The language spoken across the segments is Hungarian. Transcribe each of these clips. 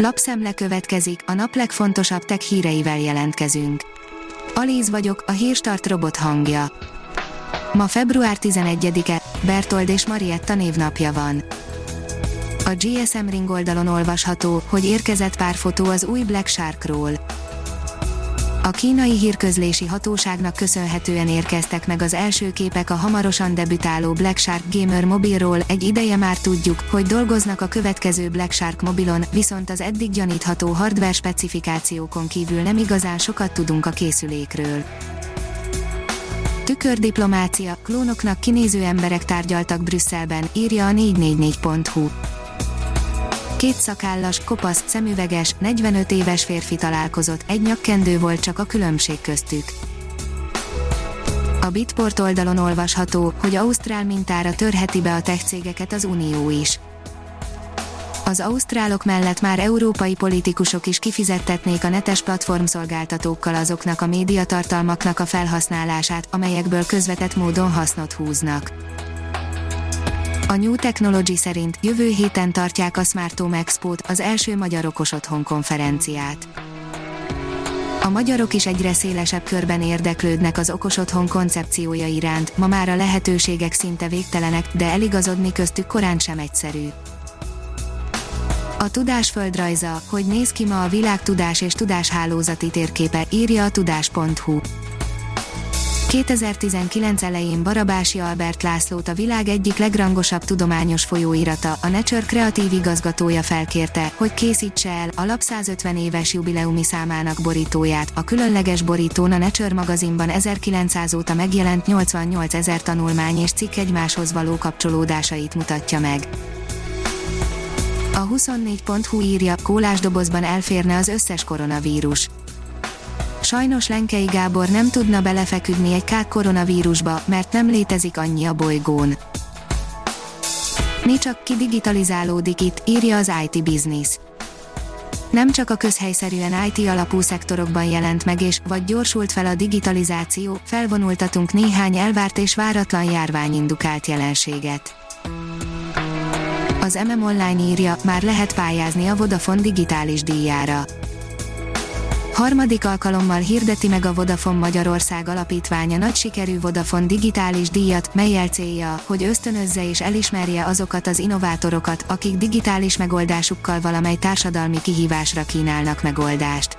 Lapszemle következik, a nap legfontosabb tech híreivel jelentkezünk. Alíz vagyok, a hírstart robot hangja. Ma február 11-e, Bertold és Marietta névnapja van. A GSM Ring oldalon olvasható, hogy érkezett pár fotó az új Black Sharkról. A kínai hírközlési hatóságnak köszönhetően érkeztek meg az első képek a hamarosan debütáló Black Shark Gamer mobilról, egy ideje már tudjuk, hogy dolgoznak a következő Black Shark mobilon, viszont az eddig gyanítható hardware specifikációkon kívül nem igazán sokat tudunk a készülékről. Tükördiplomácia, klónoknak kinéző emberek tárgyaltak Brüsszelben, írja a 444.hu. Két szakállas, kopasz, szemüveges, 45 éves férfi találkozott, egy nyakkendő volt csak a különbség köztük. A Bitport oldalon olvasható, hogy Ausztrál mintára törheti be a tech cégeket az Unió is. Az ausztrálok mellett már európai politikusok is kifizettetnék a netes platformszolgáltatókkal azoknak a médiatartalmaknak a felhasználását, amelyekből közvetett módon hasznot húznak. A New Technology szerint jövő héten tartják a Smart Home Expo-t, az első magyar okos otthon konferenciát. A magyarok is egyre szélesebb körben érdeklődnek az okos otthon koncepciója iránt, ma már a lehetőségek szinte végtelenek, de eligazodni köztük korán sem egyszerű. A tudás földrajza, hogy néz ki ma a világ tudás és tudáshálózati térképe, írja a tudás.hu. 2019 elején Barabási Albert Lászlót a világ egyik legrangosabb tudományos folyóirata, a Nature kreatív igazgatója felkérte, hogy készítse el a lap 150 éves jubileumi számának borítóját. A különleges borítón a Nature magazinban 1900 óta megjelent 88 ezer tanulmány és cikk egymáshoz való kapcsolódásait mutatja meg. A 24.hu írja, kólásdobozban elférne az összes koronavírus Sajnos Lenkei Gábor nem tudna belefeküdni egy kák koronavírusba, mert nem létezik annyi a bolygón. Mi csak ki digitalizálódik itt, írja az IT Business. Nem csak a közhelyszerűen IT alapú szektorokban jelent meg és vagy gyorsult fel a digitalizáció, felvonultatunk néhány elvárt és váratlan járvány indukált jelenséget. Az MM Online írja, már lehet pályázni a Vodafone digitális díjára Harmadik alkalommal hirdeti meg a Vodafone Magyarország alapítványa nagy sikerű Vodafone digitális díjat, melyel célja, hogy ösztönözze és elismerje azokat az innovátorokat, akik digitális megoldásukkal valamely társadalmi kihívásra kínálnak megoldást.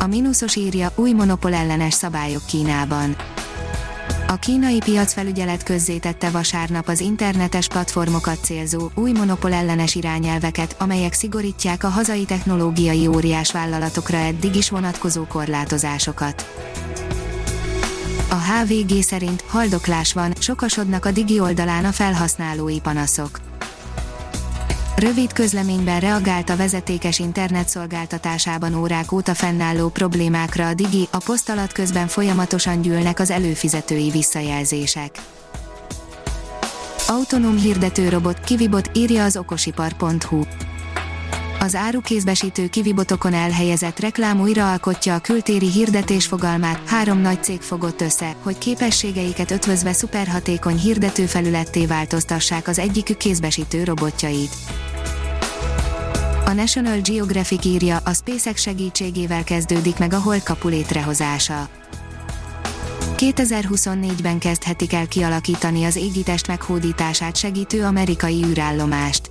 A mínuszos írja új monopól ellenes szabályok Kínában a kínai piacfelügyelet közzétette vasárnap az internetes platformokat célzó, új monopól ellenes irányelveket, amelyek szigorítják a hazai technológiai óriás vállalatokra eddig is vonatkozó korlátozásokat. A HVG szerint haldoklás van, sokasodnak a digi oldalán a felhasználói panaszok. Rövid közleményben reagált a vezetékes internet szolgáltatásában órák óta fennálló problémákra a Digi, a poszt alatt közben folyamatosan gyűlnek az előfizetői visszajelzések. Autonóm hirdető robot Kivibot írja az okosipar.hu. Az árukézbesítő kivibotokon elhelyezett reklám újraalkotja a kültéri hirdetés fogalmát, három nagy cég fogott össze, hogy képességeiket ötvözve szuperhatékony hirdetőfelületté változtassák az egyikük kézbesítő robotjait. A National Geographic írja, a SpaceX segítségével kezdődik meg a holdkapu létrehozása. 2024-ben kezdhetik el kialakítani az égitest meghódítását segítő amerikai űrállomást.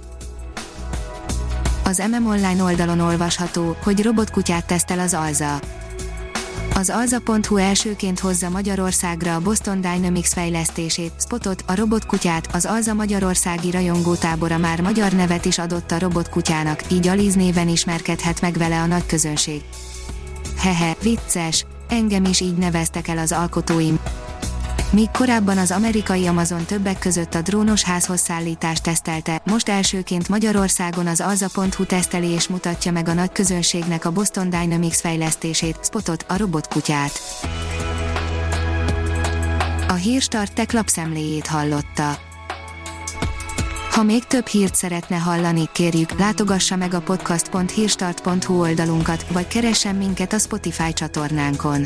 Az MM Online oldalon olvasható, hogy robotkutyát tesztel az Alza. Az alza.hu elsőként hozza Magyarországra a Boston Dynamics fejlesztését, Spotot, a robotkutyát, az Alza Magyarországi rajongótábora már magyar nevet is adott a robotkutyának, így Aliz néven ismerkedhet meg vele a nagy közönség. Hehe, vicces, engem is így neveztek el az alkotóim. Míg korábban az amerikai Amazon többek között a drónos házhoz szállítást tesztelte, most elsőként Magyarországon az alza.hu teszteli és mutatja meg a nagy közönségnek a Boston Dynamics fejlesztését, Spotot, a robotkutyát. A Hírstart tech lapszemléjét hallotta. Ha még több hírt szeretne hallani, kérjük, látogassa meg a podcast.hírstart.hu oldalunkat, vagy keressen minket a Spotify csatornánkon